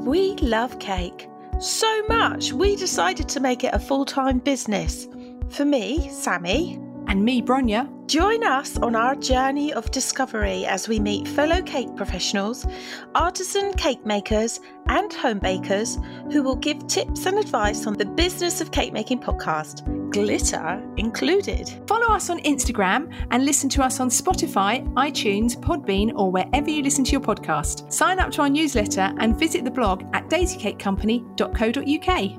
We love cake so much we decided to make it a full time business. For me, Sammy, And me, Bronya. join us on our journey of discovery as we meet fellow cake professionals, artisan cake makers, and home bakers who will give tips and advice on the business of cake making podcast, glitter included. Follow us on Instagram and listen to us on Spotify, iTunes, Podbean, or wherever you listen to your podcast. Sign up to our newsletter and visit the blog at daisycakecompany.co.uk.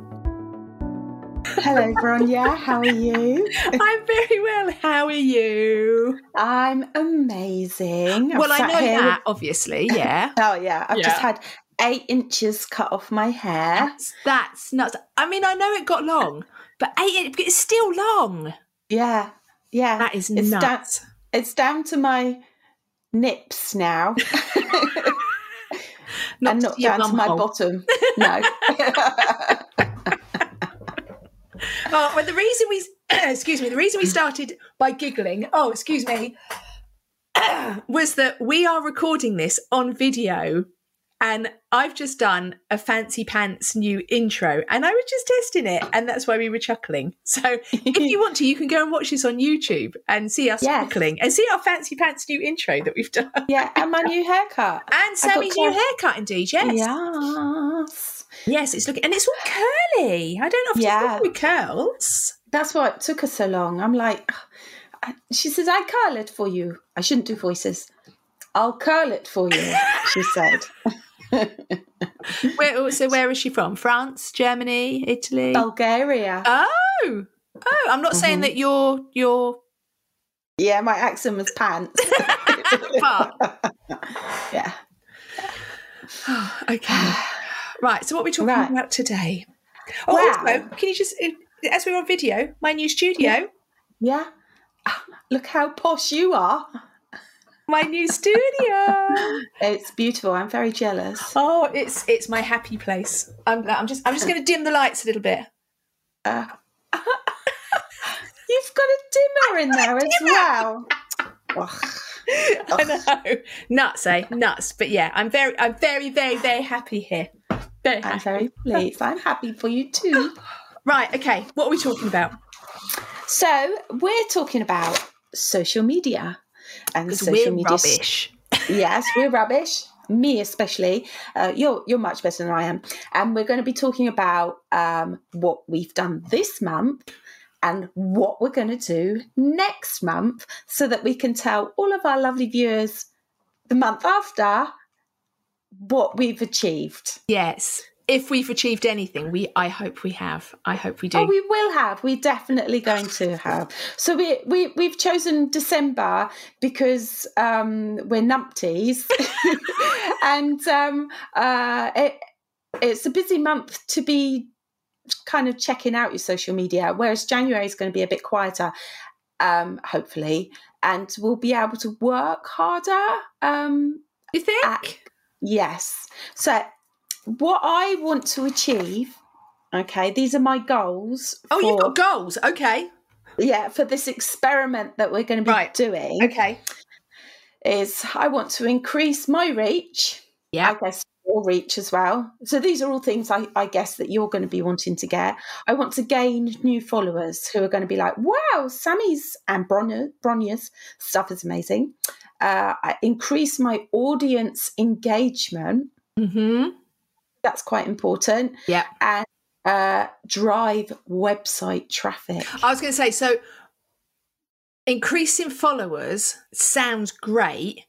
Hello, Bronya. How are you? I'm very well. How are you? I'm amazing. well, I've I know here with- that, obviously. Yeah. Oh yeah, I've just had eight inches cut off my hair. That's, that's nuts. I mean, I know it got long, but eh, eight, it's still long. Yeah, yeah. That is It's nuts. It's down to my nips now, and not down to my hole. bottom. No. Oh, well, the reason we, excuse me, the reason we started by giggling, oh, excuse me, was that we are recording this on video and I've just done a fancy pants new intro and I was just testing it and that's why we were chuckling. So if you want to, you can go and watch this on YouTube and see us Yes. chuckling and see our fancy pants new intro that we've done. yeah, and my new haircut. And Sammy's new haircut, indeed, yes. Yes. Yes, it's looking, and it's all curly. I don't know if Yeah. with curls. That's why it took us so long. I'm like, she says, I curl it for you. I shouldn't do voices. I'll curl it for you, she said. Where, so where is she from? France, Germany, Italy? Bulgaria. Oh, oh! I'm not saying Mhm. that you're you're. Yeah, my accent was pants. Yeah. okay, right. So what are we talking Right. about today? Oh, Wow. also, can you just, uh, as we're on video, my new studio, Yeah. Ah, Look how posh you are. My new studio. It's beautiful. I'm very jealous. oh, it's it's my happy place. I'm I'm just I'm just going to dim the lights a little bit. Uh, you've got a dimmer in there as well. Ugh. I know, nuts, eh? Nuts. But yeah, I'm very I'm very very very happy here. Very I'm happy. very pleased. I'm happy for you too. Right. Okay. What are we talking about? So we're talking about social media and social we're media. rubbish. Yes, we're rubbish. Me especially. Uh, you're you're much better than I am, and we're going to be talking about um, what we've done this month and what we're going to do next month, so that we can tell all of our lovely viewers the month after what we've achieved. Yes. If we've achieved anything, we I hope we have. I hope we do. Oh, we will have. We're definitely going to have. So we we we've chosen December because um, we're numpties, and um, uh, it, it's a busy month to be kind of checking out your social media. Whereas January is going to be a bit quieter, um, hopefully, and we'll be able to work harder. Um, you think? at- Yes. So, what I want to achieve, okay, these are my goals. oh, you've got goals. Okay. yeah, for this experiment that we're going to be Right. doing Okay. is I want to increase my reach. Yeah. I guess your reach as well. So these are all things I, I guess that you're going to be wanting to get. I want to gain new followers who are going to be like, wow, Sammy's and Bronya, Bronya's stuff is amazing. Uh, I increase my audience engagement. Mm-hmm. That's quite important. Yeah. And uh, drive website traffic. I was going to say so. Increasing followers sounds great.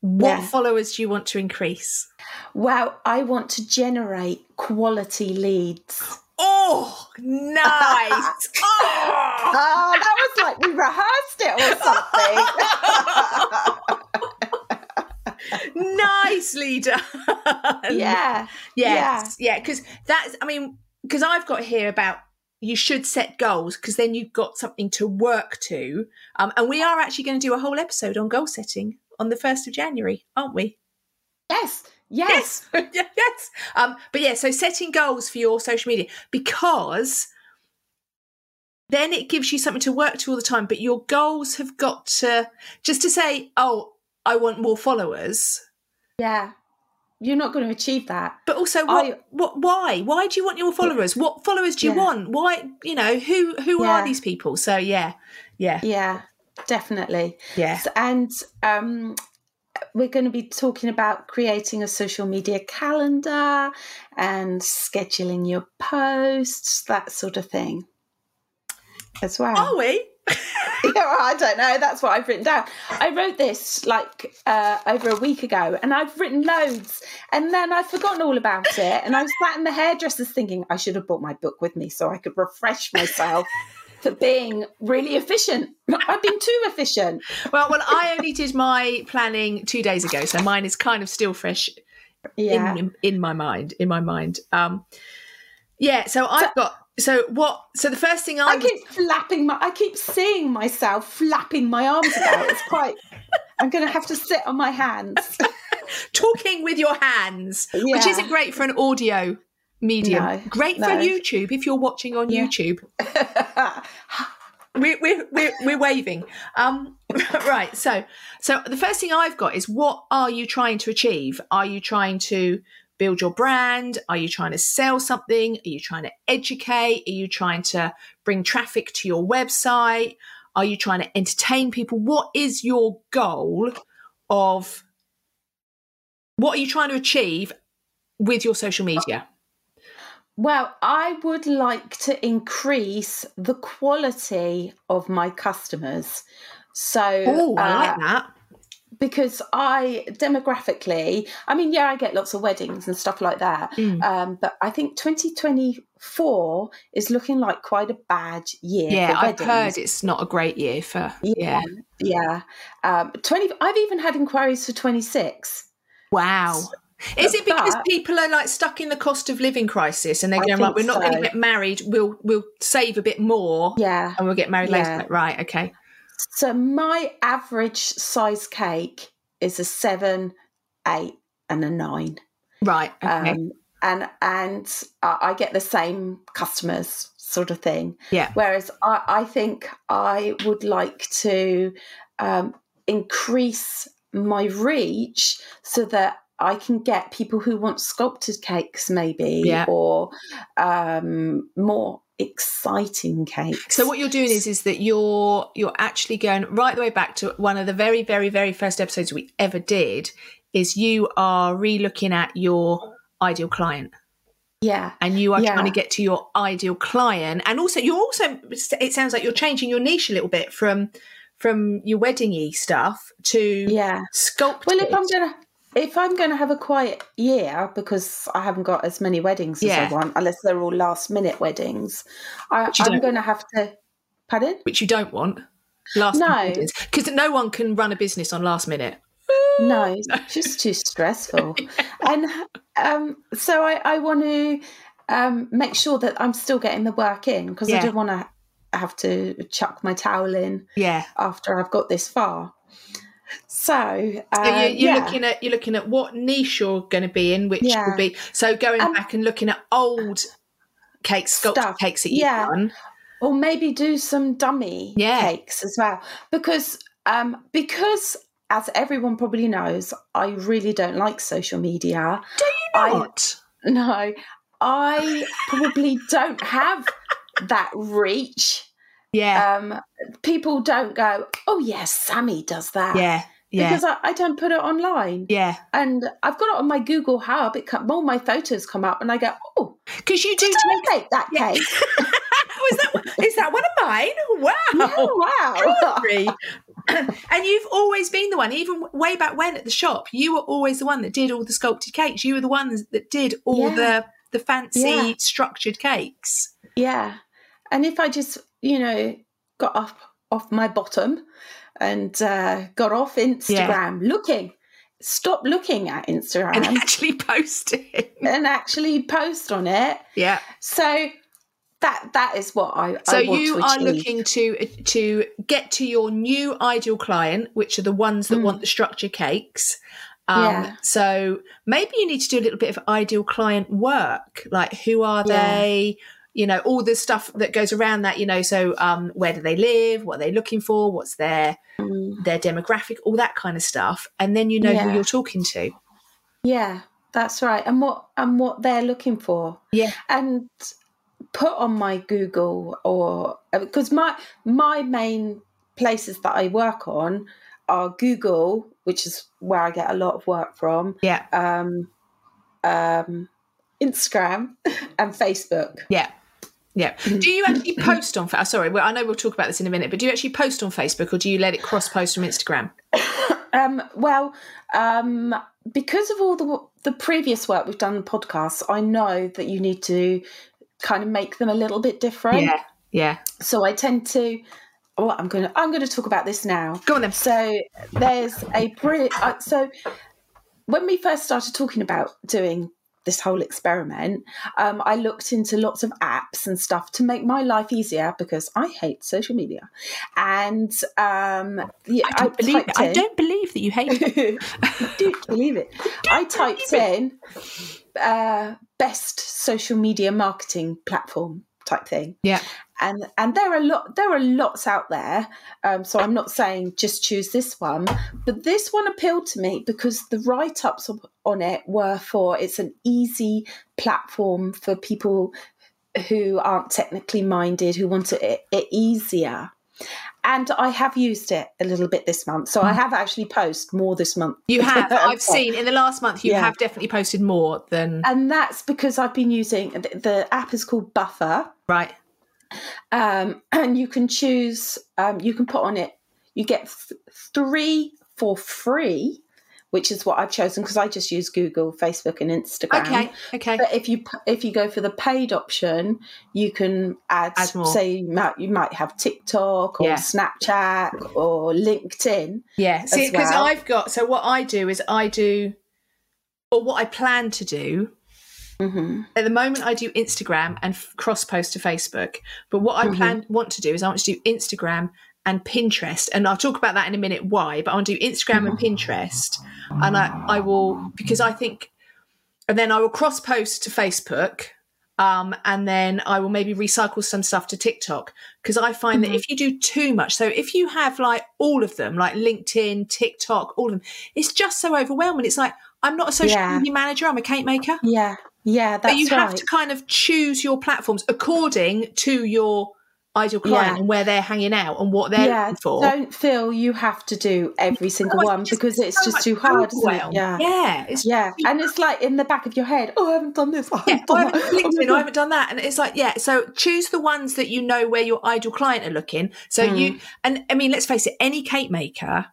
What Yeah. followers do you want to increase? Well, I want to generate quality leads. Oh, nice! oh. Oh, that was like we rehearsed it or something. nicely done. yeah. Yes. Yeah. Because that's, I mean, because I've got here about you should set goals because then you've got something to work to. Um, and we are actually going to do a whole episode on goal setting on the 1st of January, aren't we? Yes. Yes. Yes. yes. Um, but yeah, so setting goals for your social media because then it gives you something to work to all the time. But your goals have got to just to say, oh, I want more followers. Yeah. you're not going to achieve that. But also, what, I- what, why? Why do you want your followers? What followers do you Yeah. want? Why, you know, who who Yeah. are these people? So yeah, yeah, Yeah, definitely. yeah. And um, we're going to be talking about creating a social media calendar and scheduling your posts, that sort of thing, as well. Are we? Yeah, I don't know. That's what I've written down. I wrote this like uh, over a week ago, and I've written loads, and then I've forgotten all about it. And I was sat in the hairdressers thinking I should have brought my book with me so I could refresh myself for being really efficient. I've been too efficient. Well, well, I only did my planning two days ago, so mine is kind of still fresh Yeah. in in my mind. In my mind, um, yeah. So I've got. So what? So the first thing I, I was- keep flapping my. I keep seeing myself flapping my arms about. It's quite. I'm going to have to sit on my hands. talking with your hands, which isn't great for an audio medium. No, great for. YouTube if you're watching on Yeah. YouTube. We're, we're, we're, we're waving. Um, right. So, so the first thing I've got is what are you trying to achieve? Are you trying to build your brand? Are you trying to sell something? Are you trying to educate? Are you trying to bring traffic to your website? Are you trying to entertain people? What is your goal of what are you trying to achieve with your social media? Well, I would like to increase the quality of my customers. So, Oh, I uh, like that. Because I demographically, I mean, yeah, I get lots of weddings and stuff like that. Mm. Um, but I think 2024 is looking like quite a bad year. Yeah, I've heard it's not a great year for. Yeah. Yeah. Um, 20, I've even had inquiries for 26. Wow. Is it because But- people are like stuck in the cost of living crisis and they're going, right, think we're not going to get married, we'll we'll save a bit more Yeah. and we'll get married Yeah. later. Right, okay. So my average size cake is a seven, eight, and a nine. Right, okay. Um, and and I get the same customers, sort of thing. Yeah. Whereas I, I think I would like to um, increase my reach so that I can get people who want sculpted cakes, maybe, Yeah. or um, more exciting cakes. So what you're doing is is that you're you're actually going right the way back to one of the very very very first episodes we ever did is you are re-looking at your ideal client yeah, and you are Yeah. trying to get to your ideal client and also you're also it sounds like you're changing your niche a little bit from from your weddingy stuff to yeah. sculpted Well, if I'm gonna if I'm gonna have a quiet year because I haven't got as many weddings as I want, unless they're all last minute weddings, I, I'm gonna have to. Pardon? which you don't want last No. because no one can run a business on last minute No, it's just too stressful. and um, so I, I want to um, make sure that I'm still getting the work in because Yeah. I don't want to have to chuck my towel in yeah after I've got this far. So, uh, So you're, you're yeah. looking at you're looking at what niche you're going to be in, which Yeah. will be so going Um, back and looking at old cakes, sculpted cakes that you've Yeah. done. or maybe do some dummy Yeah. cakes as well because um because as everyone probably knows i really don't like social media Do you I- not? no i probably don't have that reach yeah, um people don't go oh yes sammy does that yeah, yeah, because I, I don't put it online yeah. and i've got it on my google hub it come, all my photos come up and i go oh Because you do take. that Yeah. cake oh, is that is that one of mine? Wow. yeah, wow and you've always been the one, even way back when at the shop, you were always the one that did all the sculpted cakes. You were the ones that did all Yeah. the the fancy Yeah. structured cakes. Yeah. And if I just, you know, got up off my bottom and uh, got off Instagram looking, stop looking at Instagram And actually posting. And actually post on it. Yeah. So that that is what I, So I you are looking to to get to your new ideal client, which are the ones that Mm. want the structure cakes. Um, Yeah. So maybe you need to do a little bit of ideal client work, like who are Yeah. they? You know, all the stuff that goes around that. You know, so um, where do they live? What are they looking for? What's their Mm. their demographic? All that kind of stuff, and then you know Yeah. who you're talking to. Yeah. That's right. And what and what they're looking for. Yeah. And put on my Google or because my my main places that I work on are Google, which is where I get a lot of work from. Yeah. Um, um, Instagram and Facebook. Yeah. Yeah. Do you actually post on? Fa- Sorry, well, I know we'll talk about this in a minute, but do you actually post on Facebook or do you let it cross post from Instagram? Um, well, um, because of all the the previous work we've done on podcasts, I know that you need to kind of make them a little bit different. Yeah. Yeah. So I tend to. Well, I'm going to I'm going to talk about this now. Go on then. So there's a brilliant. Uh, so when we first started talking about doing this whole experiment, um, I looked into lots of apps and stuff to make my life easier because I hate social media. And um, yeah, I don't believe it. typed I don't believe that you hate it. don't believe it. I typed in uh, best social media marketing platform type thing. Yeah. And and there are a lot there are lots out there. Um, so I'm not saying just choose this one, but this one appealed to me because the write ups on it were for it's an easy platform for people who aren't technically minded who want it, it easier. And I have used it a little bit this month, so I have actually posted more this month. You have. I've seen in the last month you Yeah. have definitely posted more than and that's because I've been using the, the app is called Buffer, right. um, and you can choose. Um, you can put on it. You get th- three for free, which is what I've chosen because I just use Google, Facebook, and Instagram. Okay. Okay. But if you if you go for the paid option, you can add, Add more. say you might you might have TikTok or Yeah. Snapchat or LinkedIn. Yeah. See, because well. I've got so what I do is I do, or what I plan to do hmm at the moment I do Instagram and f- cross post to Facebook. But what I Mhm. plan want to do is I want to do Instagram and Pinterest, and I'll talk about that in a minute. Why? But I want to do Instagram and Pinterest, and I I will because I think, and then I will cross post to Facebook. Um, and then I will maybe recycle some stuff to TikTok because I find Mhm. that if you do too much, so if you have like all of them, like LinkedIn, TikTok, all of them, it's just so overwhelming. It's like I'm not a social Yeah. media manager; I'm a cake maker. Yeah, yeah, that's But you have to kind of choose your platforms according to your ideal client Yeah. and where they're hanging out and what they're yeah, for. don't feel you have to do every single it's one because it's so just too hard, isn't. Yeah. yeah, it's Yeah, and it's like in the back of your head. Oh, I haven't done this. I haven't oh, I done haven't that. Oh, in, I haven't done that, and it's like yeah. So choose the ones that you know where your ideal client are looking. So you Mm. and I mean, let's face it, any cake maker,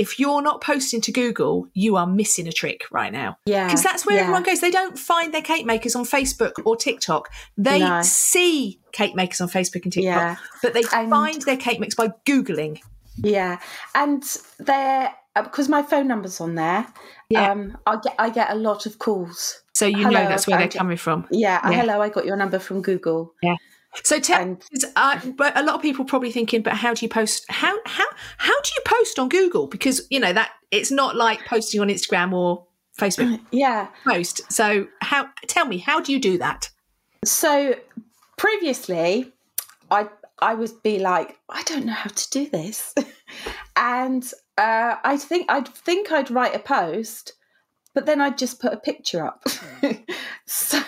if you're not posting to Google, you are missing a trick right now. Yeah, because that's where yeah. everyone goes. They don't find their cake makers on Facebook or TikTok. They No. see cake makers on Facebook and TikTok, Yeah, but they And- find their cake mix by googling. yeah, and they're because my phone number's on there. Yeah. Um, I get I get a lot of calls. So you Hello, know that's where they're coming from. Yeah, uh, Yeah. hello, I got your number from Google. So tell, And- uh, but a lot of people probably thinking, but how do you post? How how how do you post on Google? Because you know that it's not like posting on Instagram or Facebook Yeah, post. So how? Tell me, how do you do that? So previously, I I would be like, I don't know how to do this, and uh, I think I'd think I'd write a post, but then I'd just put a picture up. so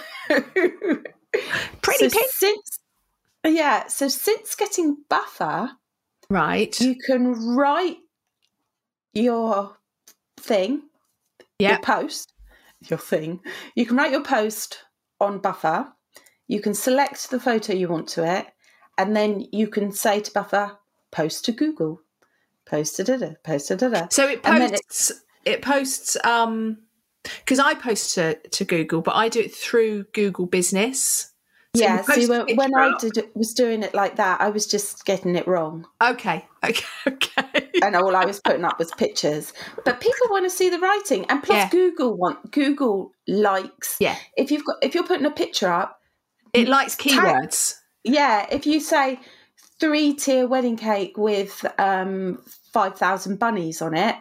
Pretty so since yeah, so since getting Buffer, right? you can write your thing, Yeah. your post, your thing. You can write your post on Buffer. You can select the photo you want to it, and then you can say to Buffer, post to Google, post to da da, post to da da. So it posts. It posts. Um, because I post to to Google, but I do it through Google Business. So Yeah, so when, when I did it, was doing it like that, I was just getting it wrong, Okay, okay, okay. and all I was putting up was pictures. But people want to see the writing, and plus Yeah. Google want Google likes. Yeah. If you've got if you're putting a picture up, It likes Tag- keywords. Yeah, if you say three tier wedding cake with um, 5,000 bunnies on it,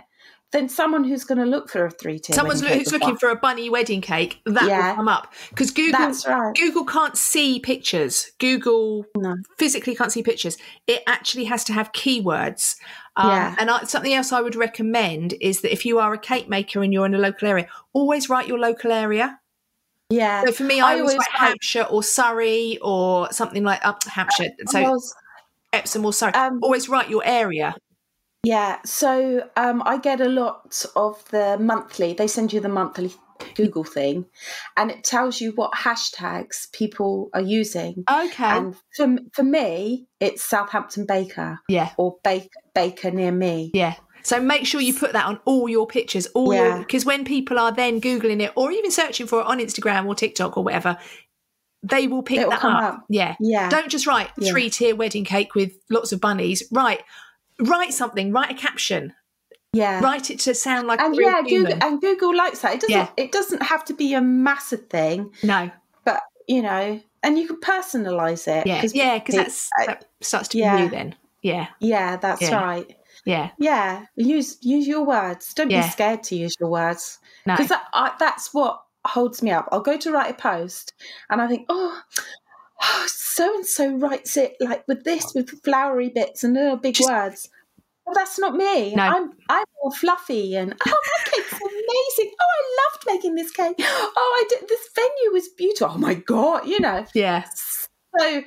then someone who's going to look for a three tier Someone's who's looking for a bunny wedding cake. That Yeah. will come up because Google right. Google can't see pictures. Google No. physically can't see pictures. It actually has to have keywords. Um, Yeah. And I, something else I would recommend is that if you are a cake maker and you're in a local area, always write your local area. Yeah. So for me, I, I always always write Hampshire or Surrey or something like up Hampshire. So Was- Epsom or Surrey. Um, always write your area. Yeah, so um, I get a lot of the monthly. They send you the monthly Google thing, and it tells you what hashtags people are using. Okay. And for for me, it's Southampton Baker yeah. or Baker Baker near me. Yeah. So make sure you put that on all your pictures, all Yeah. because when people are then googling it or even searching for it on Instagram or TikTok or whatever, they will pick It'll that come up. up. Yeah. Yeah, Don't just write Yeah. three tier wedding cake with lots of bunnies. Write, write something. Write a caption. yeah. Write it to sound like And yeah. Google, and Google likes that. It doesn't. Yeah. It doesn't have to be a massive thing, no. but you know, and you can personalize it. Yeah. 'cause Yeah. Because that's uh, that starts to be yeah. you then. Yeah. yeah, that's Yeah. right. Yeah. Yeah, use use your words. Don't Yeah. be scared to use your words No. because that, I, that's what holds me up. I'll go to write a post and I think, oh, so and so writes it like with this, with flowery bits and little big Just- words. Well, that's not me. No. I'm I'm more fluffy and oh, my cake's amazing. Oh, I loved making this cake. Oh, I did. This venue was beautiful. Oh my god, you know. Yes. So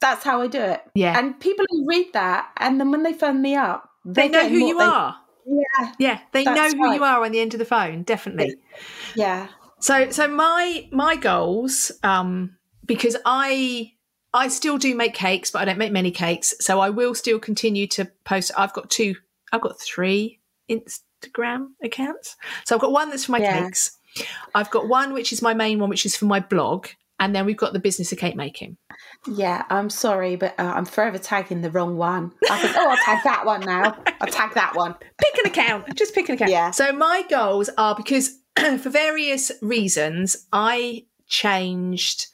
that's how I do it. Yeah. And people who read that, and then when they phone me up, they know who you they- are. Yeah, Yeah. They know who you are on the end of the phone. Definitely. yeah, So so my my goals um because I I still do make cakes but I don't make many cakes so I will still continue to post I've got two I've got three Instagram accounts. So I've got one that's for my Yeah. cakes. I've got one which is my main one which is for my blog and then we've got the business of cake making. yeah. I'm sorry, but uh, I'm forever tagging the wrong one. I think, oh, I'll tag that one now. I'll tag that one. Pick an account, just pick an account. Yeah. So my goals are because for various reasons I changed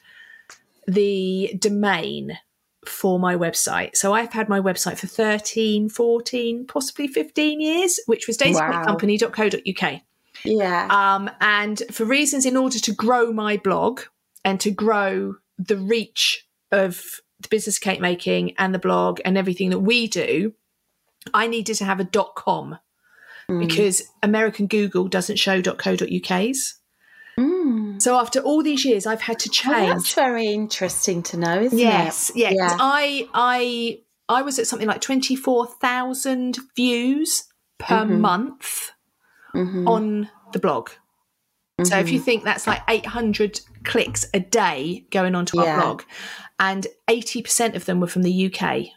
the domain for my website. So I've had my website for 13, 14, possibly 15 years, which was Wow. daisycakecompany.co.uk. Yeah, Um, and for reasons in order to grow my blog and to grow the reach of the business cake making and the blog and everything that we do, I needed to have a dot .com Mm. because American Google doesn't show dot .co.uk's. Mm. So after all these years, I've had to Oh, that's very interesting to know, isn't yes, it? yeah. 'cause Yeah. I I I was at something like twenty four thousand views per Mhm. month Mhm, on the blog. So if you think that's like 800 clicks a day going onto our blog, and 80% of them were from the UK.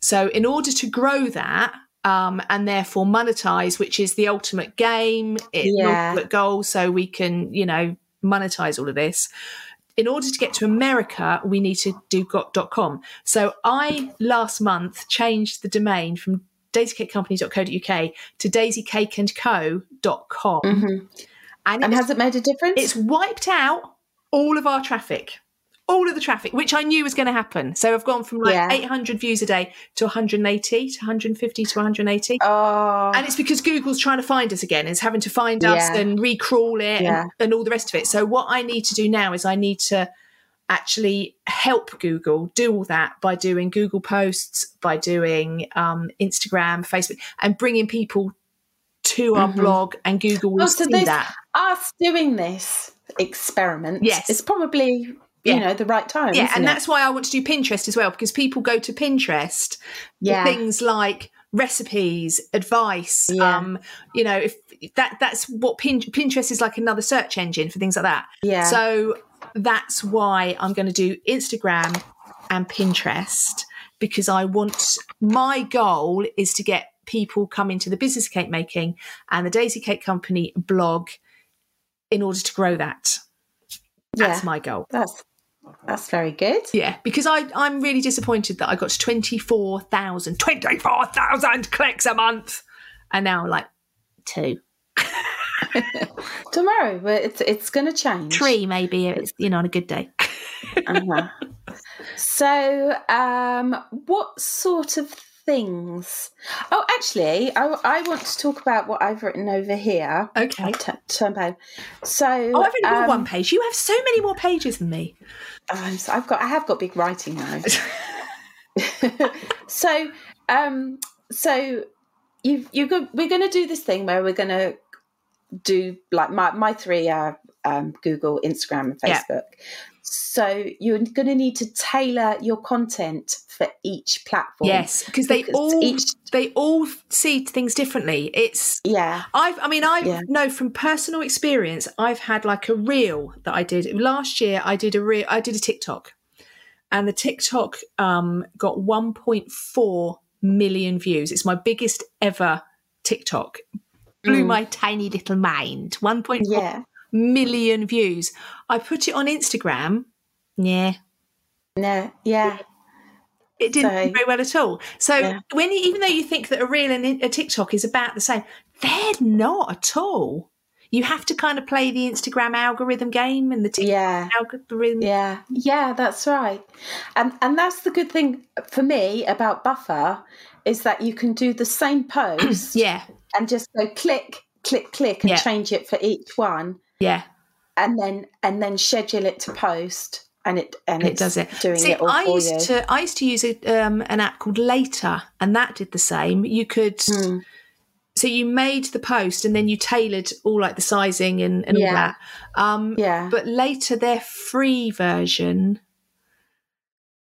So in order to grow that um, and therefore monetize, which is the ultimate game, it, Yeah. ultimate goal, so we can, you know, monetize all of this. In order to get to America, we need to do got.com. So I last month changed the domain from daisycakecompany.co.uk to daisycakeandco.com. Mhm. And, and has it made a difference? it's wiped out all of our traffic, all of the traffic, which I knew was going to happen. So I've gone from like Yeah. 800 views a day to 180 to 150 to 180. oh, And it's because Google's trying to find us again. It's having to find us and recrawl it Yeah. and, and all the rest of it. So what I need to do now is I need to actually help Google do all that by doing Google posts, by doing um, Instagram, Facebook, and bringing people to our Mhm. blog, and Google will Oh, so see that. us doing this experiment Yes. is probably Yeah. you know the right time. Yeah, and it? that's why I want to do Pinterest as well because people go to Pinterest yeah, for things like recipes, advice. Yeah. Um, you know, if that that's what Pin, Pinterest is like another search engine for things like that. yeah. So that's why I'm going to do Instagram and Pinterest because I want my goal is to get people coming to the business cake making and the Daisy Cake Company blog in order to grow that. That's yeah. my goal. that's that's very good. Yeah, because I, I'm really disappointed that I got to 24,000, 24,000 clicks a month. And now like, two, Tomorrow, but it's it's going to change. three maybe, if it's, you know, on a good day. Uh-huh. so, um, what sort of things? Oh, actually, I, I want to talk about what I've written over here. Okay. T- turn page. So, Oh, I've only got um, one page. You have so many more pages than me. I'm so- I've got I have got big writing now. so um so you go, we're going to do this thing where we're going to do like my my three are um, Google, Instagram, and Yeah. So you're going to need to tailor your content for each platform. Yes, because they all each- they all see things differently. It's Yeah. I've, I mean, I Yeah. know from personal experience, I've had like a reel that I did last year. I did a reel, I did a TikTok, and the TikTok um, got 1.4 million views. It's my biggest ever TikTok. Blew Mm. my tiny little mind. 1.4 Yeah. Million views. I put it on Instagram. Yeah, No. Yeah. it didn't So- do very well at all. So Yeah. when you, even though you think that a reel and a TikTok is about the same, they're not at all. You have to kind of play the Instagram algorithm game and the TikTok Yeah. algorithm. Yeah, yeah, that's right. And and that's the good thing for me about Buffer is that you can do the same post Yeah, and just go click, click, click and Yeah. change it for each one yeah, and then and then schedule it to post and it and it does it. doing See, it all I used you. to I used to use a, um, an app called Later, and that did the same. You could. Mm. So you made the post and then you tailored all like the sizing and, and all that. Um, Yeah. but later their free version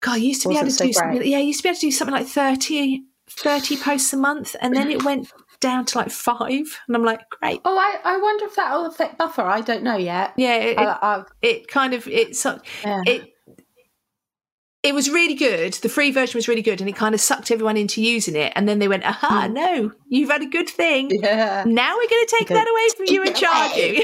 god you used to be able to Wasn't do so something yeah you used to be able to do something like 30 30 posts a month and then it went down to like five and i'm like great Oh, I, I wonder if that will affect Buffer. I don't know yet. yeah it, it, I, I, it kind of it's yeah. it it was really good the free version was really good and it kind of sucked everyone into using it and then they went aha Mm. no you've had a good thing yeah. now we're going to take that away from you and charge you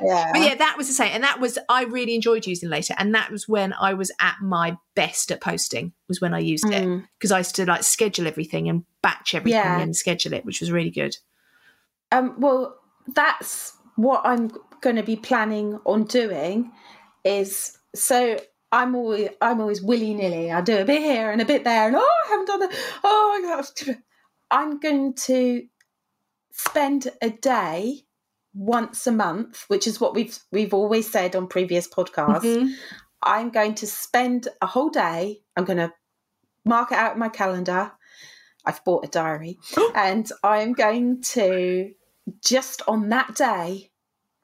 Yeah. But yeah, that was the same, and that was I really enjoyed using later, and that was when I was at my best at posting. Was when I used it Mm. because I used to like schedule everything and batch everything Yeah. and schedule it, which was really good. Um, well, that's what I'm going to be planning on doing. Is so I'm always I'm always willy nilly. I do a bit here and a bit there, and oh, I haven't done it. Oh gosh! I'm going to spend a day once a month, which is what we've we've always said on previous podcasts. Mhm. I'm going to spend a whole day. I'm going to mark it out in my calendar. I've bought a diary, and I'm going to just on that day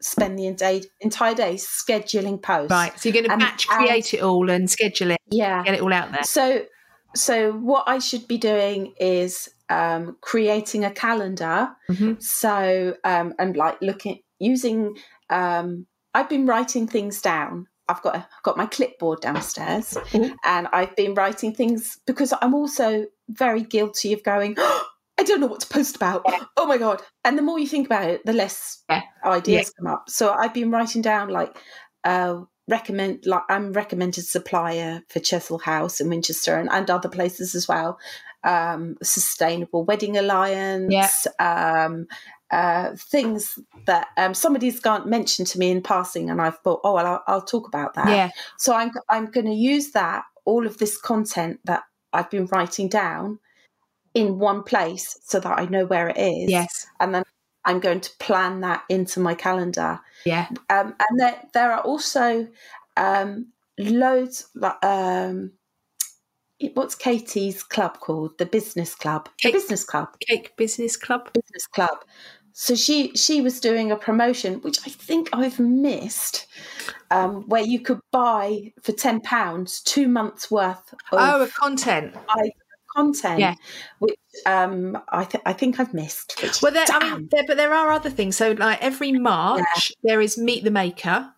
spend the enta- entire day scheduling posts. Right, so you're going to And- batch create it all and schedule it, Yeah. get it all out there. So, so what I should be doing is um, creating a calendar. Mhm. So, um, and like looking using. Um, I've been writing things down. I've got a, got my clipboard downstairs, Mhm. and I've been writing things because I'm also very guilty of going. I don't know what to post about. Oh my god! And the more you think about it, the less Yeah. ideas come up. So I've been writing down like uh, recommend like I'm recommended supplier for Chesil House in Winchester and, and other places as well. Um, Sustainable Wedding Alliance, um, uh, things that um, somebody's gone mentioned to me in passing, and I've thought, oh, well, I'll, I'll talk about that. Yeah, So I'm I'm going to use that all of this content that I've been writing down in one place so that I know where it is. yes, and then I'm going to plan that into my calendar. yeah, Um, and there, there are also um, loads. Um, what's Katie's club called? The Business Club. The Business Club. Cake Business Club. Business Club. So she she was doing a promotion, which I think I've missed, um, where you could buy for ten pounds two months worth of Oh, of content. Content, Yeah. which um, I th- I think I've missed. Which, Well, there, I mean, there, but there are other things. So, like every March, there is Meet the Maker,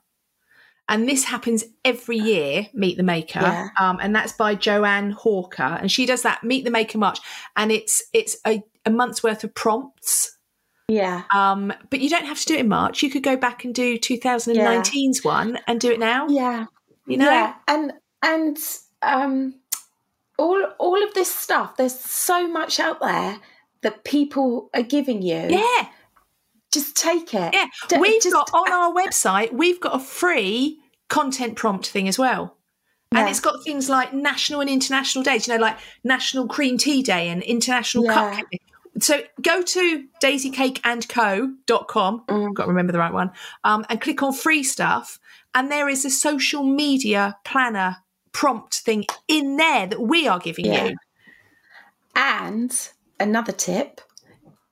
and this happens every year. Meet the Maker, Yeah. um, and that's by Joanne Hawker, and she does that Meet the Maker March, and it's it's a, a month's worth of prompts. yeah, Um, but you don't have to do it in March. You could go back and do 2019's one and do it now. yeah. You know, Yeah, and and um, all all of this stuff. There's so much out there that people are giving you. yeah, Just take it. yeah. We've just- got on our website. We've got a free content prompt thing as well. And Yeah. it's got things like national and international days, you know, like National Cream Tea Day and International Yeah. Cupcake Day. So go to daisycakeandco.com, Mm. got to remember the right one, um, and click on free stuff. And there is a social media planner prompt thing in there that we are giving Yeah. you. And another tip.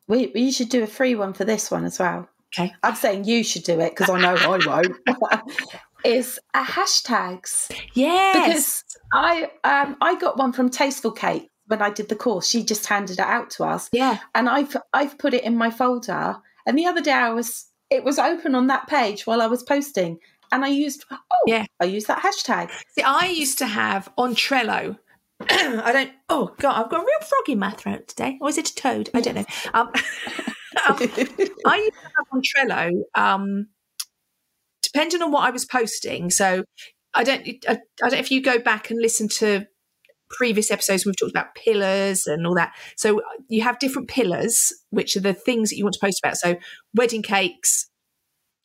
We, you should do a free one for this one as well. Okay. I'm saying you should do it because I know I won't. is a hashtags Yes. because I um I got one from Tasteful Cake when I did the course. She just handed it out to us, yeah. and I've I've put it in my folder. And the other day I was it was open on that page while I was posting, and I used oh Yeah. I used that hashtag. See, I used to have on Trello. I don't. Oh God, I've got a real frog in my throat today. Or is it a toad? I don't know. Um, um, I used to have on Trello, um, depending on what I was posting. So I don't. I, I don't know if you go back and listen to previous episodes. We've talked about pillars and all that. So you have different pillars, which are the things that you want to post about. So wedding cakes,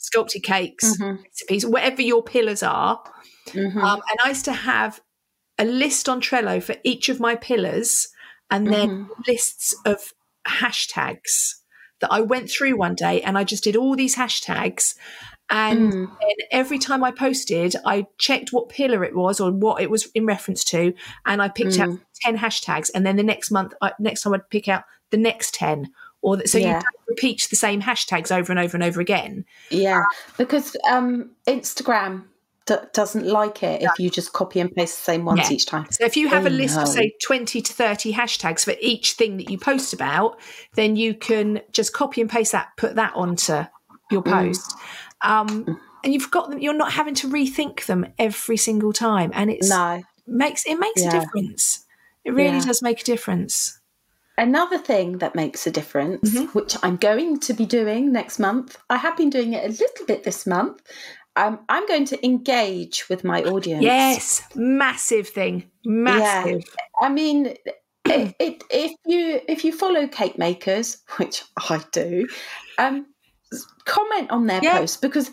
sculpted cakes, Mhm, recipes, whatever your pillars are. mhm. Um, and I used to have a list on Trello for each of my pillars and then lists of hashtags that I went through one day and I just did all these hashtags. And Mm. then every time I posted, I checked what pillar it was or what it was in reference to, and I picked out Mm. ten hashtags. And then the next month, I, next time I'd pick out the next ten, or that, so you don't repeat the same hashtags over and over and over again. Yeah, because um, Instagram d- doesn't like it if you just copy and paste the same ones Yeah. each time. So if you have Oh, a list of say 20 to 30 hashtags for each thing that you post about, then you can just copy and paste that, put that onto your Mm. post. Um, and you've got them, you're not having to rethink them every single time. And it's No. makes it makes a difference. It really Yeah. does make a difference. Another thing that makes a difference, Mhm. which I'm going to be doing next month, I have been doing it a little bit this month. Um, I'm going to engage with my audience. Yes, massive thing. Massive. I mean, it, it, if you if you follow cake makers, which I do, um, comment on their Yeah. posts because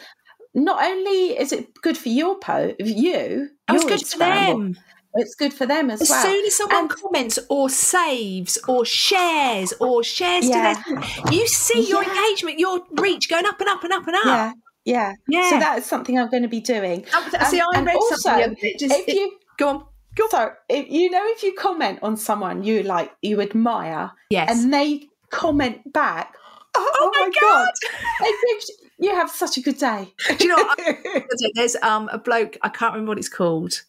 not only is it good for your post, you, It was your good for them. It's good for them as, As well. soon as someone And- comments or saves or shares or shares Yeah. to their, you see your Yeah. engagement, your reach going up and up and up and up. yeah, yeah, Yeah. So that is something I'm going to be doing. Oh, see, Um, I and read also, something the other day. Just, If it- you go on. Go on. so if you know if you comment on someone you like you admire Yes. and they comment back, oh, Oh my god, It gives- you have such a good day. Do you know There's um, a bloke, I can't remember what it's called.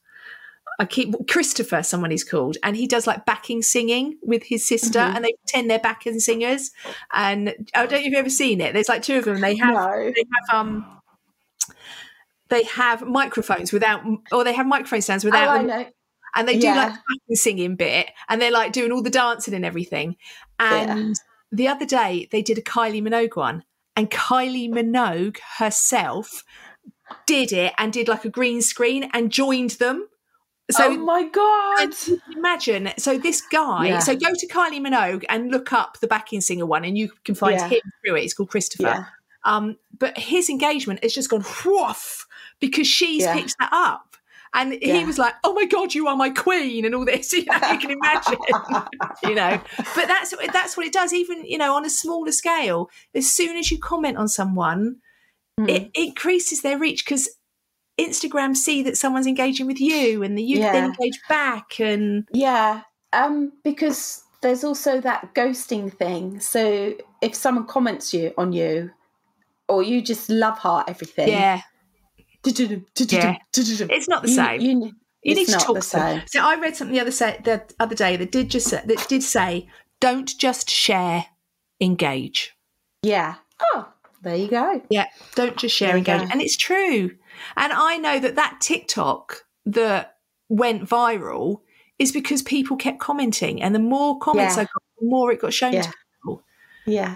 I keep Christopher, someone he's called, and he does like backing singing with his sister, Mhm. and they pretend they're backing singers. And I don't know if you've ever seen it. There's like two of them. They have no. they have um they have microphones without or they have microphone stands Oh, without I them, and they do Yeah. like the singing bit and they're like doing all the dancing and everything and the other day they did a kylie minogue one and kylie minogue herself did it and did like a green screen and joined them so oh my god. and you can imagine so this guy Yeah. so go to kylie minogue and look up the backing singer one and you can find Yeah. him through it it's called christopher Yeah. um, but his engagement has just gone whoof because she's Yeah. picked that up. And he was like, "Oh my god, you are my queen," and all this. You know, you can imagine. you know, but that's that's what it does. Even you know, on a smaller scale, as soon as you comment on someone, Mm. it increases their reach because Instagram see that someone's engaging with you, and the you then engage back. And Yeah, um, because there's also that ghosting thing. So if someone comments you on you, or you just love heart everything, yeah, yeah, it's not the same. You, You it's need to talk the same. So I read something the other say, the other day that did just say, that did say, don't just share, engage. Yeah. Oh, there you go. Yeah, don't just share, engage. And it's true. And I know that that TikTok that went viral is because people kept commenting, and the more comments Yeah. I got, the more it got shown Yeah. to people. Yeah.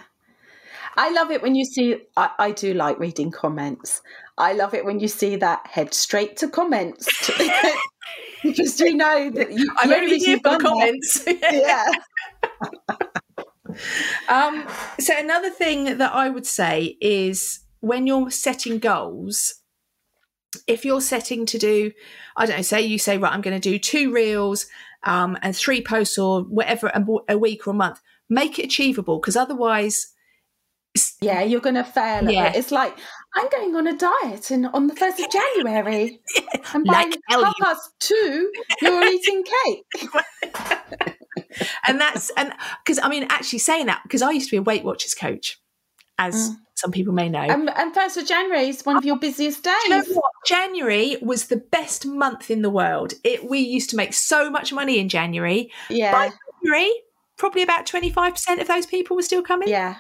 I love it when you see, I, I do like reading comments. I love it when you see that head straight to comments because you know that you, I'm only here you've for the comments. Yeah. Um, so another thing that I would say is when you're setting goals, if you're setting to do, I don't know, say you say, right, I'm going to do two reels um, and three posts or whatever a, a week or a month, make it achievable because otherwise, Yeah, you're going to fail Yeah. it. It's like, I'm going on a diet and on the 1st of January. And by Like half past two, you're eating cake. and that's and because I mean, actually saying that because I used to be a Weight Watchers coach, as Mm. some people may know. And, and first of January is one of your busiest days. You know what? January was the best month in the world. It we used to make so much money in January. Yeah, By January, probably about twenty five percent of those people were still coming. yeah,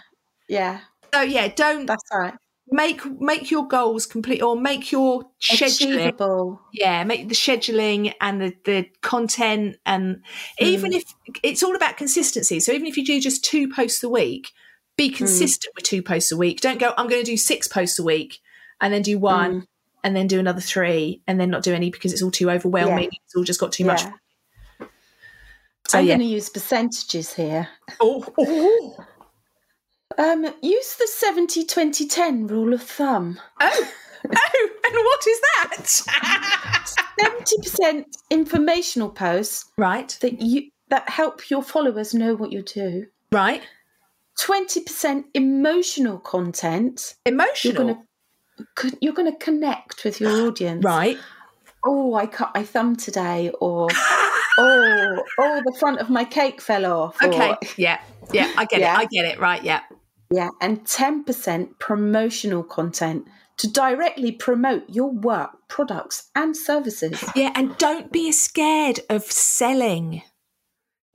yeah. So yeah, don't That's right. make make your goals complete or make your scheduling. Achievable. Yeah, make the scheduling and the, the content and even Mm. if it's all about consistency. So even if you do just two posts a week, be Mm. consistent with two posts a week. Don't go, I'm going to do six posts a week and then do one Mm. And then do another three and then not do any because it's all too overwhelming. It's all just got too much. So I'm yeah. going to use percentages here. Oh, oh, Um, use the 70 20 10 rule of thumb. oh, oh, and what is that? 70% informational posts right, that you that help your followers know what you do. right. 20% emotional content. You're Emotional. You're going to connect with your audience. Right. Oh, I cut my thumb today or oh, oh, the front of my cake fell off. or- Okay. Yeah. Yeah. I get Yeah. it. I get it. Right. Yeah. Yeah, and 10% promotional content to directly promote your work, products, and services. Yeah, and don't be scared of selling.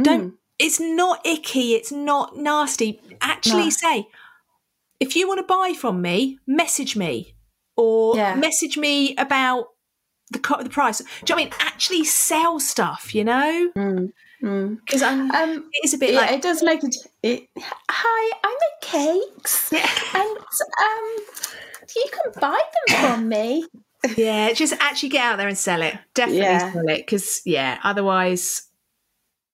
Don't. Mm. It's not icky. It's not nasty. Actually, No. say if you want to buy from me, message me or Yeah. message me about the co- the price. Do you know what I mean? Actually, sell stuff. You know, Mm, mm. because I'm. Um, it is a bit yeah, like it does make it, it. Hi, I make cakes, yeah, and um, you can buy them from me. yeah. Just actually get out there and sell it. Definitely Yeah. sell it because yeah. Otherwise,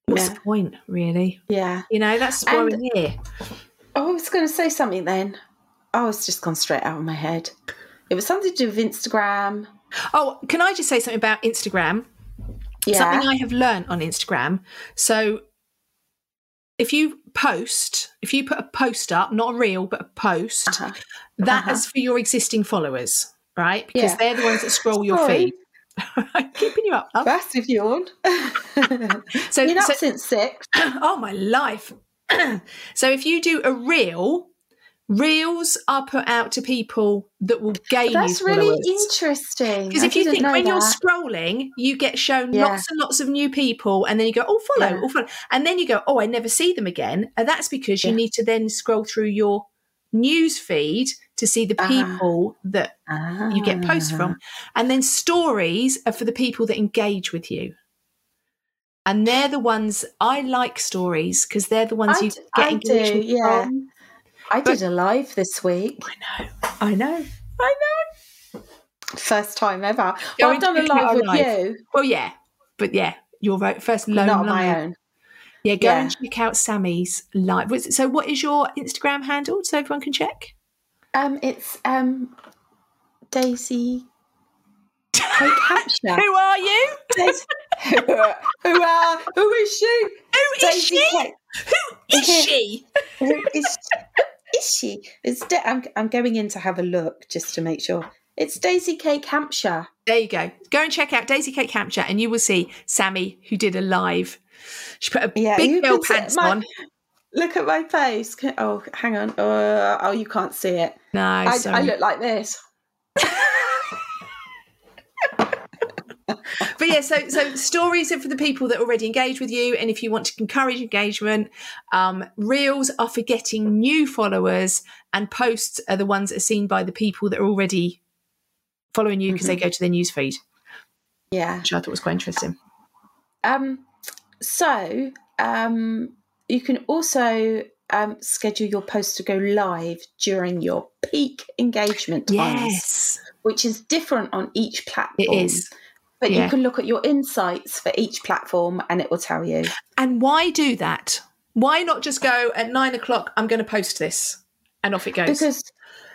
what's the point, really? Yeah. You know, that's why And- we're here. Oh, I was going to say something then. Oh, it's just gone straight out of my head. It was something to do with Instagram. Oh, can I just say something about Instagram? Yeah. Something I have learned on Instagram. So if you post, if you put a post up, not a reel, but a post, Uh-huh. that Uh-huh. is for your existing followers, right? Because Yeah. they're the ones that scroll your feed. Keeping you up, love. Massive yawn. So, Been up so since six. oh my life. so if you do a reel, reels are put out to people that will gain That's really followers. interesting. Because if you think when you're scrolling, you get shown Yeah. lots and lots of new people, and then you go, "Oh, follow, Yeah. oh, follow," and then you go, "Oh, I never see them again." And that's because you need to then scroll through your news feed to see the Ah. people that you get posts Ah. from, and then stories are for the people that engage with you. And they're the ones I like stories because they're the ones I you d- get I engagement do, yeah. from. I But- did a live this week. I know, I know, I know. First time ever. Well, I've done a live with live. you, Well, yeah, but yeah, your vo- first lone not on my live. own. Yeah, go Yeah. and check out Sammy's live. So, what is your Instagram handle so everyone can check? Um, it's um, Daisy Hampshire. Who are you? Who, are, who are who is she? Who is Daisy she? Cake. Who is she? Who is, is she? It's da- I'm I'm going in to have a look just to make sure. It's Daisy Cake Hampshire. There you go. Go and check out Daisy Cake Hampshire, and you will see Sammy who did a live. She put a Yeah, big girl pants my- on. Look at my face. Oh, hang on. Uh, oh, you can't see it. No, I, I look like this. but yeah, so so stories are for the people that already engage with you, and if you want to encourage engagement, um, reels are for getting new followers, and posts are the ones that are seen by the people that are already following you because they go to their news feed, Yeah. which I thought was quite interesting. Um, so um, you can also um, schedule your post to go live during your peak engagement times, Yes, which is different on each platform. it is. But yeah. you can look at your insights for each platform and it will tell you. And why do that? Why not just go at nine o'clock? I'm going to post this, and off it goes. Because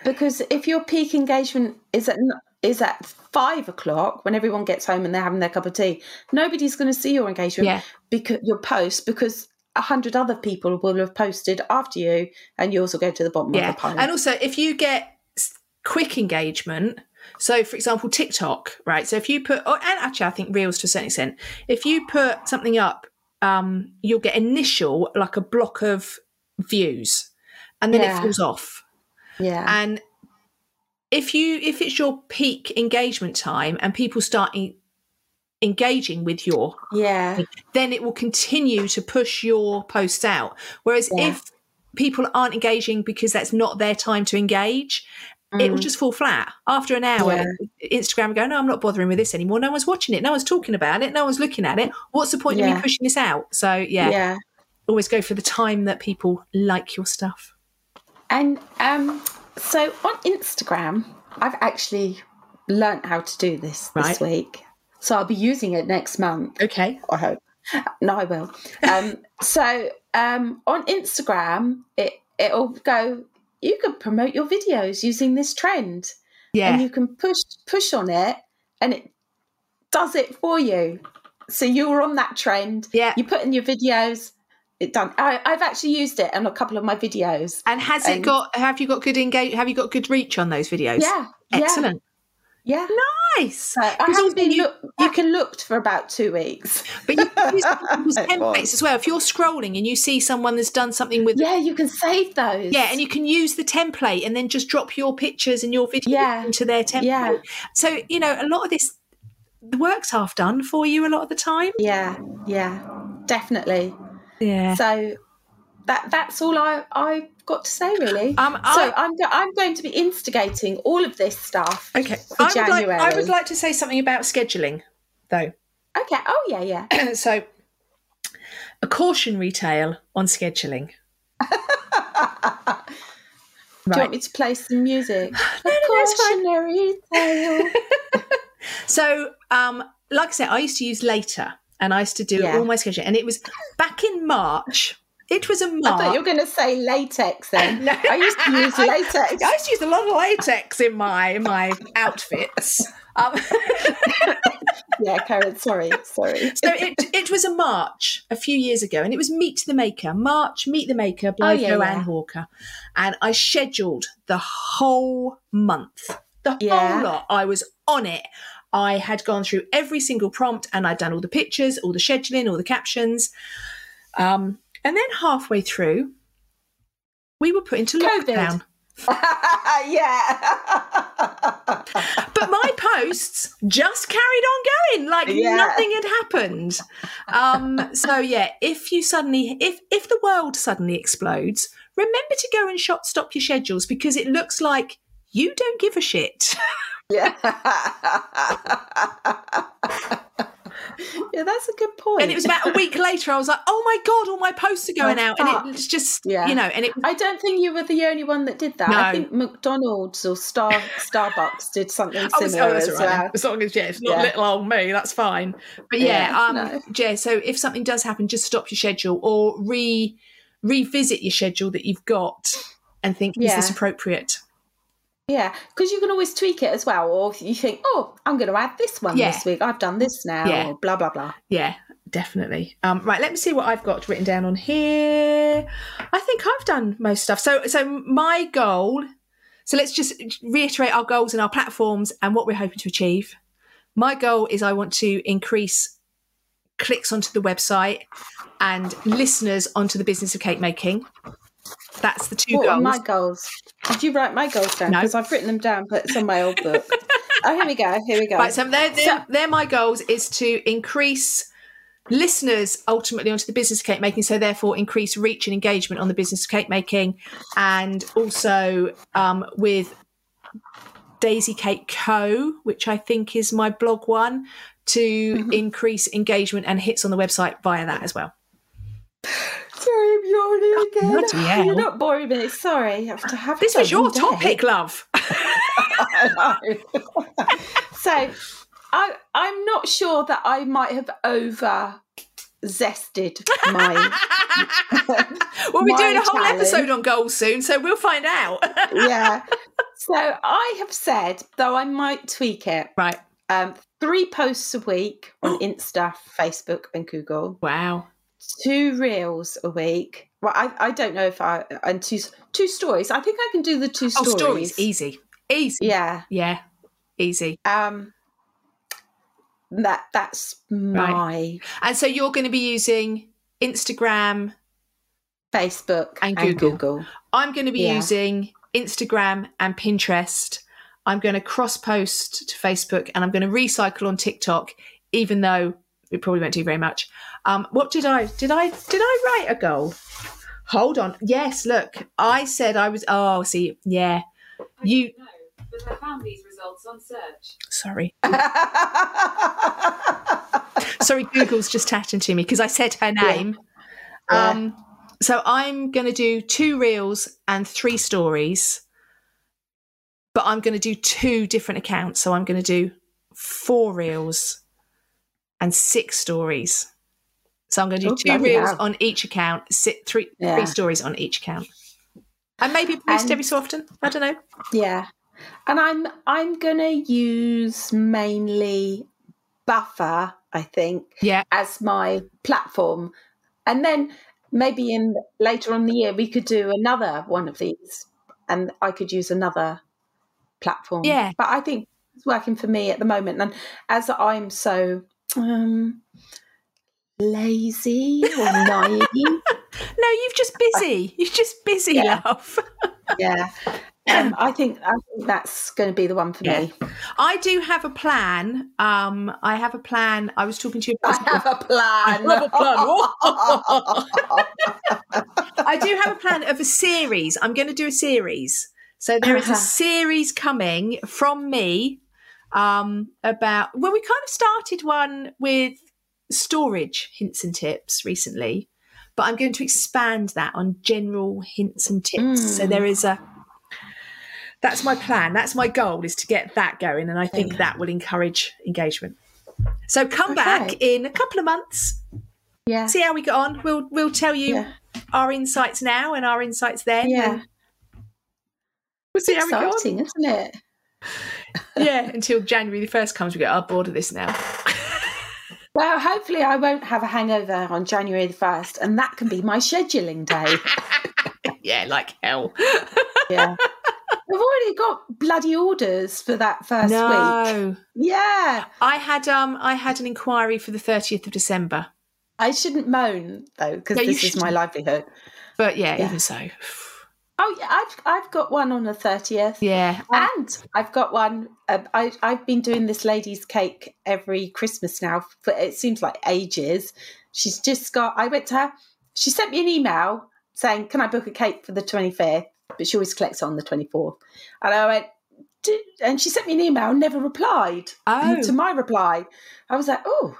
because if your peak engagement is at is at five o'clock when everyone gets home and they're having their cup of tea, nobody's going to see your engagement yeah, because your post because a hundred other people will have posted after you and yours will go to the bottom yeah. of the pile. And also, if you get quick engagement, so for example, TikTok, right? So if you put, oh, and actually, I think Reels to a certain extent, if you put something up um, you'll get initial like a block of views, and then Yeah. it falls off. Yeah. And if you if it's your peak engagement time and people start en- engaging with your yeah. then it will continue to push your posts out. Whereas Yeah. if people aren't engaging because that's not their time to engage, it will Mm. just fall flat. After an hour, Instagram will go, No, I'm not bothering with this anymore. No one's watching it. No one's talking about it. No one's looking at it. What's the point of me pushing this out? So, yeah, yeah. always go for the time that people like your stuff. And um, so on Instagram, I've actually learned how to do this this Right. week. So I'll be using it next month. Okay. I hope. No, I will. Um, so um, on Instagram, it it'll go. You can promote your videos using this trend, Yeah. and you can push push on it, and it does it for you. So you're on that trend. yeah. You put in your videos. It done. I, I've actually used it on a couple of my videos. And has it got, have you got good engage, have you got good reach on those videos? Yeah, Excellent. Yeah. Nice. I Because haven't also been you- can look, back and looked for about two weeks. But you can use templates as well. If you're scrolling and you see someone that's done something with Yeah, you can save those. Yeah, and you can use the template and then just drop your pictures and your videos Yeah. into their template. Yeah. So, you know, a lot of this the work's half done for you a lot of the time. yeah, yeah, definitely. Yeah. So that that's all I I got to say really. Um, so I, I'm I'm going to be instigating all of this stuff. okay. for I would, like, I would like to say something about scheduling, though. Okay. Oh yeah, yeah. so, a cautionary tale on scheduling. Do you want me to play some music? A no, fine. cautionary tale. So, um, like I said, I used to use later and I used to do Yeah. all my scheduling. And it was back in March. It was a I March. thought you were going to say latex then. No. I used to use latex. I used to use a lot of latex in my my outfits. Um, Yeah, Karen. Sorry, sorry. so it it was a march a few years ago, and it was Meet the Maker, March Meet the Maker by Oh, yeah, Joanne yeah. Hawker, and I scheduled the whole month, the Yeah. whole lot. I was on it. I had gone through every single prompt, and I'd done all the pictures, all the scheduling, all the captions. Um, and then halfway through, we were put into lockdown. yeah. but my posts just carried on going like Yeah. nothing had happened um so yeah if you suddenly if if the world suddenly explodes remember to go and shot stop your schedules because it looks like you don't give a shit yeah. yeah, that's a good point. and it was about a week later i was like oh my god all my posts are going Oh, out fuck. and it's just Yeah. you know and it I don't think you were the only one that did that. No. I think McDonald's or Star Starbucks did something Oh, it's- similar oh, that's as right. well. As long as yeah, it's not Yeah. little old me, that's fine. But yeah, Yeah, um, no. yeah. So if something does happen, just stop your schedule or re revisit your schedule that you've got and think, is this appropriate? Yeah, because you can always tweak it as well. Or you think, oh, I'm going to add this one Yeah. this week. I've done this now. Yeah. Or blah blah blah. Yeah, definitely. Um, right, let me see what I've got written down on here. I think I've done most stuff. So, so my goal. So let's just reiterate our goals and our platforms and what we're hoping to achieve. My goal is I want to increase clicks onto the website and listeners onto the business of cake making. That's the two What are goals. my goals? Did you write my goals down? No. Because I've written them down, but it's on my old book. oh, here we go. Here we go. Right, so they're, they're, So- they're my goals is to increase listeners ultimately onto the business of cake making, so therefore increase reach and engagement on the business of cake making, and also um, with Daisy Cake Co, which I think is my blog one, to Mhm. increase engagement and hits on the website via that as well. Sorry, I'm yawning again. bloody hell. You're not boring me. Sorry. I have to have This was your day. topic, love. So I I'm not sure that I might have over zested my we'll be doing a whole challenge. episode on goals soon, so we'll find out. yeah. So I have said, though I might tweak it, right. um, three posts a week on Insta, Facebook, and Google. Wow. Two reels a week. Well, I, I don't know if I and two two stories. I think I can do the two Oh, stories. stories. Easy. Easy. Yeah. Yeah. Easy. Um. That that's my And so you're going to be using Instagram, Facebook, And and, Google. Google. I'm going to be Yeah. using Instagram and Pinterest. I'm going to cross post to Facebook and I'm going to recycle on TikTok, even though it probably won't do very much. Um, what did I did I did I write a goal? Hold on. Yes, look, I said I was. Oh, see, yeah. You No, but I found these results on search. sorry, sorry. Google's just chatting to me because I said her name. Yeah. Um, so I'm going to do two reels and three stories, but I'm going to do two different accounts. So I'm going to do four reels and six stories. So I'm going to do Oh, two reels hell. on each account, si three Yeah. three stories on each account, and maybe post And- every so often. I don't know. yeah. And I'm I'm gonna use mainly Buffer, I think, Yeah, as my platform. And then maybe in later on in the year we could do another one of these and I could use another platform. Yeah. But I think it's working for me at the moment. And as I'm so um lazy or naive. no, you've just busy. You're just busy, Yeah. love. yeah. Um, I think I think that's going to be the one for Yeah. me. I do have a plan. Um, I have a plan. I was talking to you. I have a plan. I have a plan. I do have a plan of a series. I'm going to do a series. So there is a Uh-huh. series coming from me um, about. Well, we kind of started one with storage hints and tips recently, but I'm going to expand that on general hints and tips. So Mm. there is a. That's my plan. That's my goal is to get that going, and I think Yeah. that will encourage engagement. So come Okay. back in a couple of months yeah. see how we get on. We'll we'll tell you Yeah. our insights now and our insights then. Yeah. We'll see how we go Exciting, isn't it? Yeah, until January the first comes, we get our bored of this now. Well, hopefully, I won't have a hangover on January the 1st, and that can be my scheduling day. yeah, like hell. Yeah. We've already got bloody orders for that first week. no, Yeah. I had um I had an inquiry for the thirtieth of December, I shouldn't moan, though, because No, this is my livelihood. but yeah, Yeah. even so, Oh, yeah, I've, I've got one on the 30th. yeah. And I've got one. Uh, I, I've been doing this lady's cake every Christmas now for it seems like ages. She's just got. I went to her. She sent me an email saying, "Can I book a cake for the 25th?" But she always collects on the 24th. And I went, "Did-" and she sent me an email, never replied Oh, to my reply. I was like, "Oh,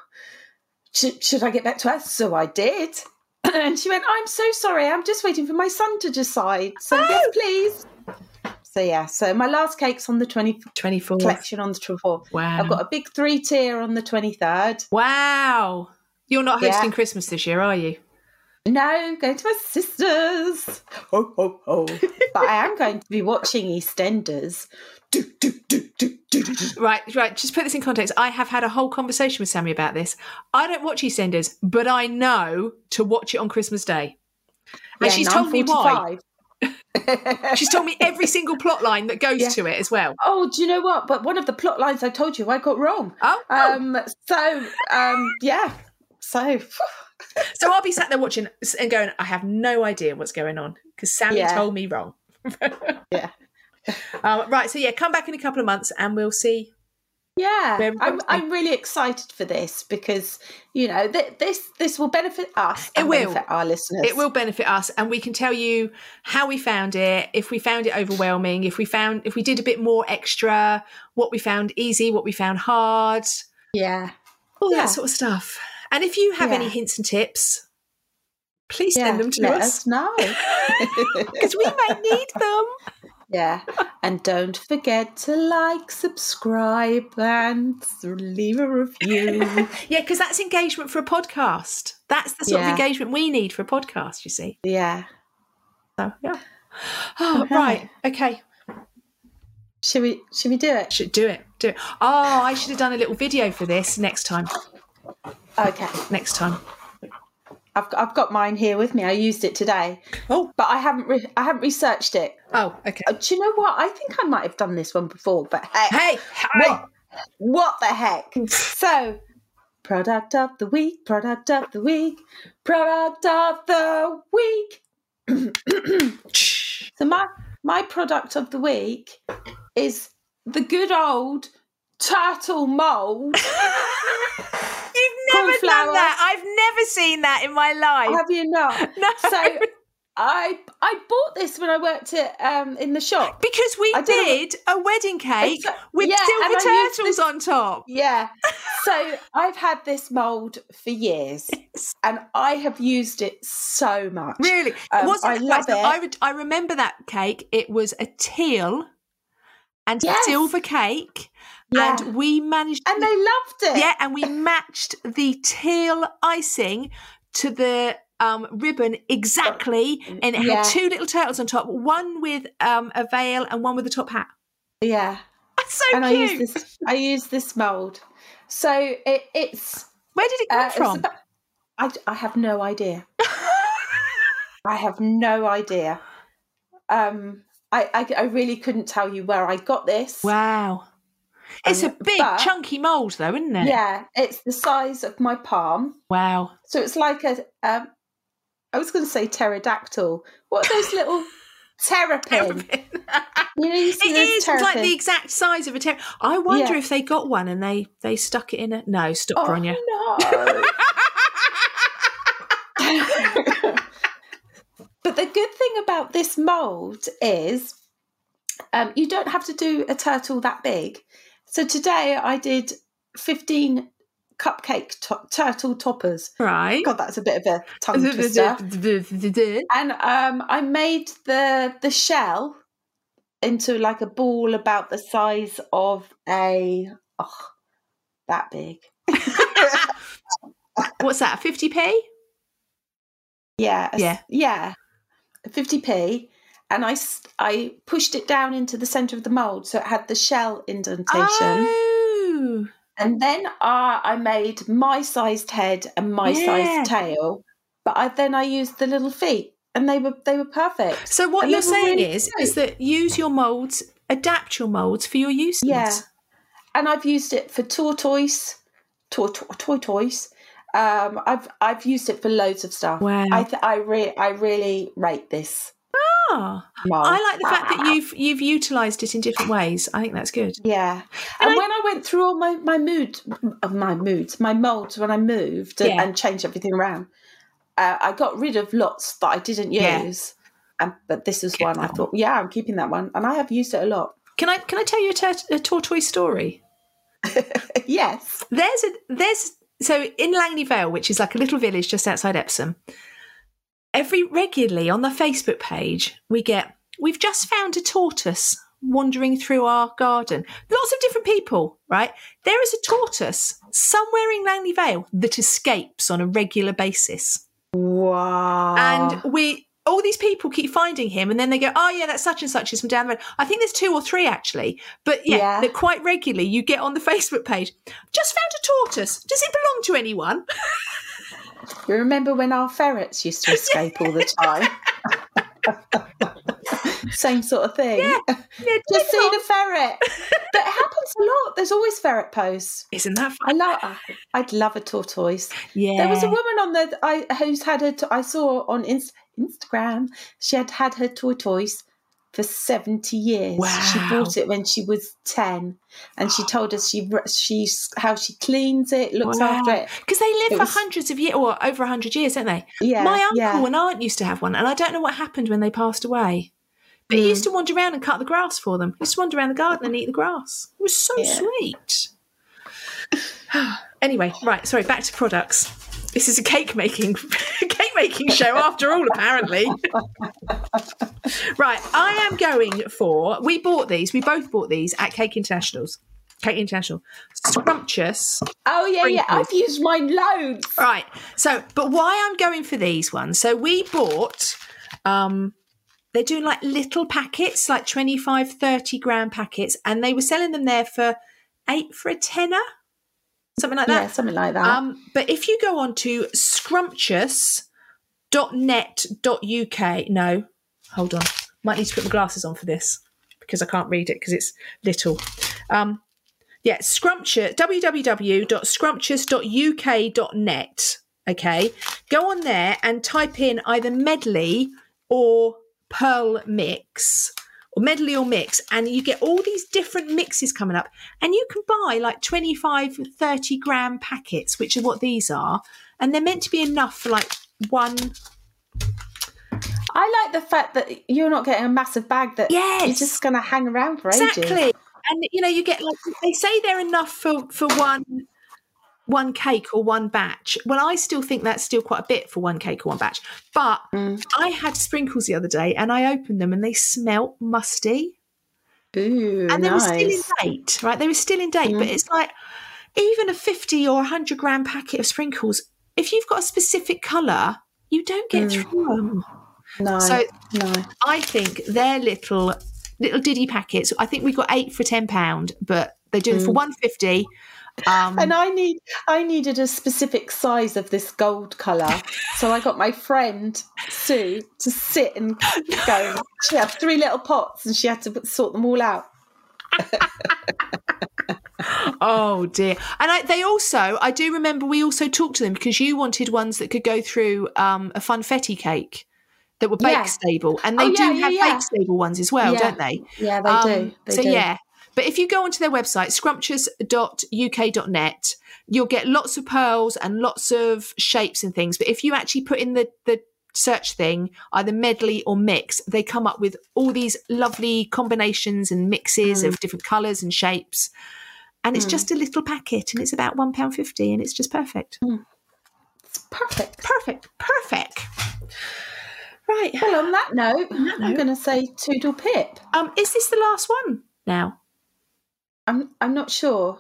should, should I get back to her?" So I did. And she went, I'm so sorry. I'm just waiting for my son to decide. So, yes, oh! please. So, yeah. So, my last cake's on the 20th, twenty fourth. collection on the 24th. Wow. I've got a big three tier on the 23rd. wow. You're not Yeah. hosting Christmas this year, are you? No, going to my sister's. Ho, ho, ho. but I am going to be watching EastEnders. Do, do, do, do, do, do, do. Right, right. Just put this in context. I have had a whole conversation with Sammy about this. I don't watch EastEnders, but I know to watch it on Christmas Day. And Yeah, she's told me why. She's told me every single plot line that goes Yeah. to it as well. Oh, do you know what? But one of the plot lines I told you I got wrong. Oh, Um, so um, yeah. So so I'll be sat there watching and going, I have no idea what's going on because Sammy Yeah. told me wrong. Yeah. Um, right. So yeah, come back in a couple of months and we'll see. yeah, I'm I'm really excited for this because you know th- this this will benefit us. It will. benefit our listeners. It will benefit us, and we can tell you how we found it. If we found it overwhelming, if we found if we did a bit more extra, what we found easy, what we found hard, Yeah. all Yeah. that sort of stuff. And if you have any hints and tips, please Yeah. send them to Let us us know. because we might need them. yeah. And don't forget to like, subscribe, and leave a review. Yeah, because that's engagement for a podcast. That's the sort of engagement we need for a podcast. You see. yeah. So yeah. Oh, Okay. right. Okay. Should we should we do it? Should do it. Do it. Oh, I should have done a little video for this next time. Okay. Next time. I've got, I've got mine here with me. I used it today, Oh. but I haven't re- I haven't researched it. Oh. Okay. Uh, Do you know what? I think I might have done this one before, but hey, Hey. what, what the heck? So, Product of the week, product of the week, product of the week. so my my product of the week is the good old turtle mold. Never done that. I've never seen that in my life. Have you not? No. So I I bought this when I worked at um in the shop. because we I did a wedding cake with yeah, silver and I used turtles this- on top. Yeah. So I've had this mold for years and I have used it so much. Really, it Um, wasn't. I love it. I, re- I remember that cake. It was a teal and Yes. silver cake, Yeah. and we managed. And they loved it. yeah, and we matched the teal icing to the um, ribbon exactly, and it Yeah. had two little turtles on top, one with um, a veil and one with a top hat. Yeah. That's so and I cute. use this I use this mold. So it, it's Where did it come uh, from? about- I, I have no idea. I have no idea. Um, I, I, I really couldn't tell you where I got this. wow, it's Um, a big but- chunky mold, though, isn't it? Yeah, it's the size of my palm. Wow. So it's like a, um, I was going to say pterodactyl. What are those little terrapin? You know, you It is like the exact size of a terror. I wonder Yeah. if they got one and they they stuck it in a. No, stop, Oh, Bronya. no. but the good thing about this mold is um, you don't have to do a turtle that big. So today I did 15 cupcake to- turtle toppers. right. God, that's a bit of a tongue twister. And um, I made the the shell into like a ball about the size of a oh, that big. What's that? Fifty p? Yeah, Yeah. yeah, fifty p. And I, I pushed it down into the center of the mold, so it had the shell indentation. Oh, And then uh, I made my sized head and my Yeah. sized tail. But I then I used the little feet, and they were they were perfect. so what And you're saying really is is that use your molds, adapt your molds for your use. Yeah. and I've used it for tortoise, tortoise, tortoise. Um, I've I've used it for loads of stuff. Wow. I th- I re- I really rate this. Ah, mold. I like the fact that you've you've utilised it in different ways. I think that's good. Yeah, And and, I- when I went through all my my mood, uh, my moods, my molds when I moved and, Yeah. and changed everything around, uh, I got rid of lots that I didn't Yeah. use. And, but this is one I thought, yeah, I'm keeping that one, and I have used it a lot. Can I can I tell you a, tur- a tortoise story? yes, There's a there's so in Langley Vale, which is like a little village just outside Epsom. Every regularly on the Facebook page, we get we've just found a tortoise wandering through our garden. Lots of different people, right? There is a tortoise somewhere in Langley Vale that escapes on a regular basis. wow, And we all these people keep finding him and then they go, Oh yeah, that's such and such is from down the road. I think there's two or three actually. But yeah, Yeah. that quite regularly you get on the Facebook page. Just found a tortoise. Does it belong to anyone? You remember when our ferrets used to escape all the time? Same sort of thing. Yeah. Yeah, Just it a ferret. But it happens a lot. There's always ferret posts. Isn't that I love. I'd love a tortoise. Yeah. There was a woman on the I who's had a. I saw on Inst- Instagram. She had had her tortoise for seventy years. She bought it when she was ten, and she told us she she's how she cleans it, looks after it. Because they live It for was- hundreds of years or over a hundred years, don't they? Yeah, My uncle yeah. and aunt used to have one, and I don't know what happened when they passed away. But he Mm. used to wander around and cut the grass for them. He used to wander around the garden and eat the grass. It was so Yeah. sweet. anyway, right, sorry, back to products. This is a cake making cake making show after all, apparently. right, I am going for we bought these, we both bought these at Cake Internationals. Cake International. Scrumptious Oh yeah, yeah. I've used mine loads. Right. So, but why I'm going for these ones? So we bought um they're doing like little packets, like 25, 30 gram packets, and they were selling them there for eight for a tenner, something like Yeah, that. something like that. Um, but if you go on to scrumptious.net.uk, no, hold on, might need to put my glasses on for this because I can't read it because it's little. Um, Yeah, scrumptious, www.scrumptious.uk.net. Okay, go on there and type in either medley or pearl mix or medley or mix and you get all these different mixes coming up and you can buy like 25 30 gram packets which are what these are and they're meant to be enough for like one I like the fact that you're not getting a massive bag that Yes. you're just going to hang around for ages. exactly and you know you get like they say they're enough for for one one cake or one batch well i still think that's still quite a bit for one cake or one batch but Mm. i had sprinkles the other day and i opened them and they smelt musty Ooh, and they nice. were still in date right they were still in date but Mm. it's like even a 50 or 100 gram packet of sprinkles if you've got a specific colour you don't get Mm. through them no, so no. I think they're little little diddy packets. I think we got eight for ten pound, but they do them for Mm. one fifty. Um, And I need, I needed a specific size of this gold color, so I got my friend Sue to sit and go. She had three little pots, and she had to sort them all out. oh dear! And I, they also, I do remember we also talked to them because you wanted ones that could go through um, a funfetti cake that were bake Yeah. stable, and they Oh, do yeah, yeah, have yeah. bake stable ones as well, Yeah. don't they? Yeah, they Um, do. They so do. yeah. But if you go onto their website, scrumptious.uk.net, you'll get lots of pearls and lots of shapes and things. But if you actually put in the, the search thing, either medley or mix, they come up with all these lovely combinations and mixes of different colours and shapes. And it's Mm. just a little packet and it's about £1.50 and it's just perfect. It's perfect. Perfect. Perfect. Right. Well, on that note, that I'm going to say toodle pip. Um, is this the last one now? I'm, I'm not sure.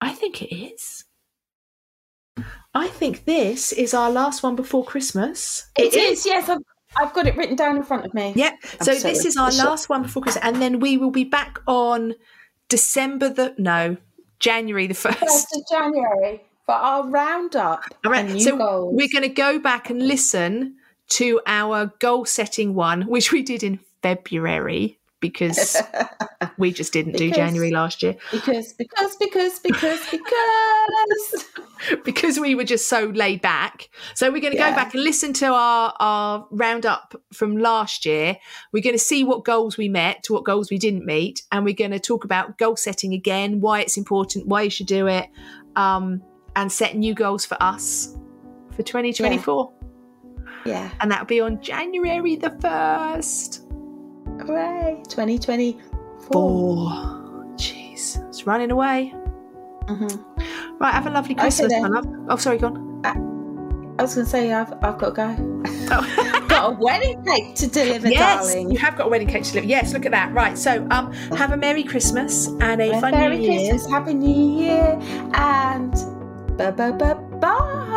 I think it is. I think this is our last one before Christmas. it is. Yes, I've, I've got it written down in front of me. Yep. I'm So sorry. this is our last one before Christmas, and then we will be back on December the no January the first. First of January for our roundup. All right. So goals. we're going to go back and listen to our goal setting one, which we did in February because we just didn't do January last year because because because because because because we were just so laid back. So we're going to Yeah. go back and listen to our our roundup from last year. We're going to see what goals we met, to what goals we didn't meet, and we're going to talk about goal setting again, why it's important, why you should do it, um, and set new goals for us for 2024. yeah. And that'll be on January the first. Hooray! 2024. Jeez, it's running away. Mhm. Right, have a lovely Christmas, love. Oh, sorry, go on. I was going to say I've I've got to go. Oh. got a wedding cake to deliver, yes, darling. you have got a wedding cake to deliver. Yes, look at that. Right, so um, have a merry Christmas and a Merry fun New Year. Christmas, Happy New Year, and bye bye bye bye.